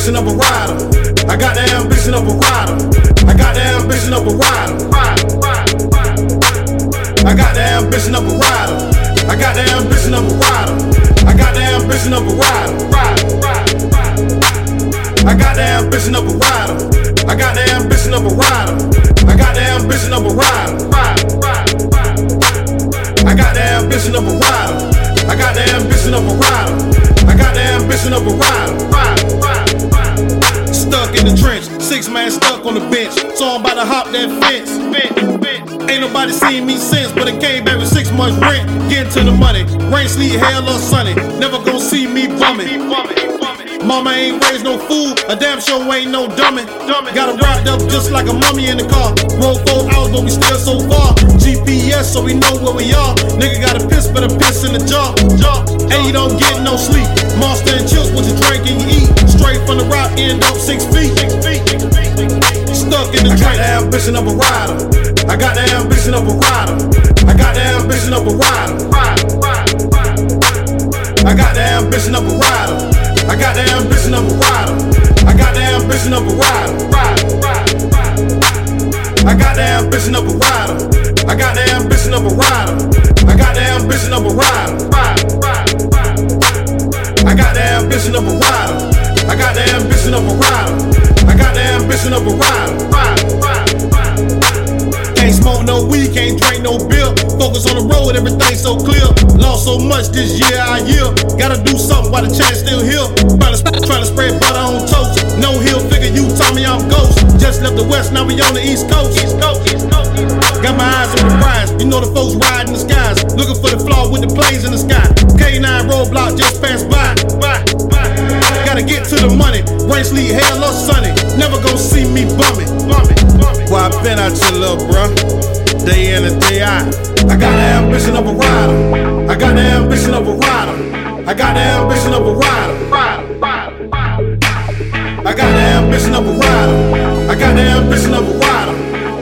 ambition of a rider. I got the ambition of a rider. I got the ambition of a rider. I got the ambition of a rider. I got the ambition of a rider. I got the ambition of a rider. I got the ambition of a rider. I got the ambition of a rider. I got the ambition of a rider. I got the ambition of a rider. I got the ambition of a rider. I got the ambition of a rider. Six man stuck on the bench. So I'm about to hop that fence. Ain't nobody seen me since, but it came back with six months rent. Getting to the money, rain, sleet, hell or sunny. Never gonna see me bumming. Mama ain't raised no fool, a damn sure ain't no dummy. Got her wrapped up just like a mummy in the car. Roll four hours, but we still so far. GPS, so we know where we are. Nigga got a piss, but a piss in the jar. And you don't get no sleep. Monster and chills, what you drink and you eat. Straight from the rock, end up six feet. Stuck the I got the ambition of a rider. I got the ambition of a rider. I got the ambition of a rider. I got the ambition of a rider. I got the ambition of a rider. I got the ambition of a rider. I got the ambition of a rider. I got the ambition of a rider. Can't smoke no weed, can't drink no beer. Focus on the road, everything so clear. Lost so much this year, I year. Gotta do something while the chance still here. Trying to, trying to spread butter on toast. No hill figure, you tell me I'm ghost. Just left the west, now we on the east coast. East coast, east coast. Got my eyes on the prize. You know the folks riding the skies. Looking for the flaw with the planes in the sky. K9 roadblock just get to the money. Ranch lead hell or sunny. Never gon' see me bumming. bumming, bumming. Why I been out your little bruh. Day in and day out. I got the ambition of a rider. I got the ambition of a rider. I got the ambition of a rider. rider, rider, rider. I got the ambition of a rider. I got the ambition of a rider.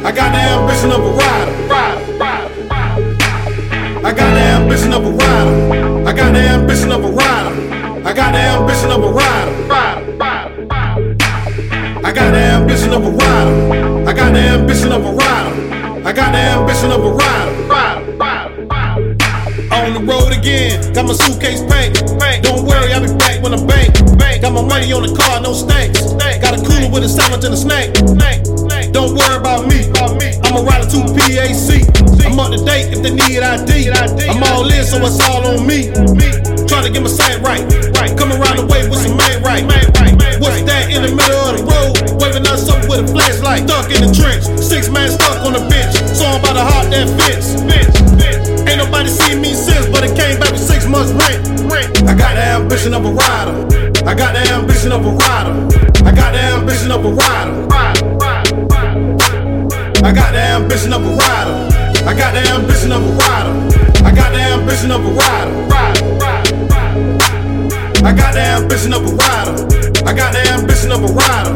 I got the ambition of a rider. rider, rider, rider. I got the ambition of a rider. I got the ambition of a rider. I got the ambition of a rider. Ambition of a rider. I got the ambition of a rider. I got the ambition of a rider. On the road again, got my suitcase packed. Don't worry, I'll be back when I'm bank. Got my money on the car, no snakes. Got a cooler with a sandwich and a snake. Don't worry about me. I'm a rider to PAC. I'm up to date if they need ID. I'm all in, so it's all on me. Trying to get my sight right. Come around the way with some man right. With a flashlight. Stuck in the trench. Six man stuck on the bench. So I'm about to hop that fence. Ain't nobody seen me since, but it came back with six months rent. I got the ambition of a rider. I got the ambition of a rider. I got the ambition of a rider. I got the ambition of a rider. I got the ambition of a rider. I got the ambition of a rider. I got the ambition of a rider. I got the ambition of a rider.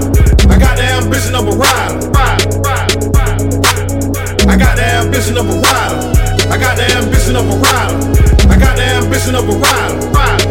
dressing of a rider.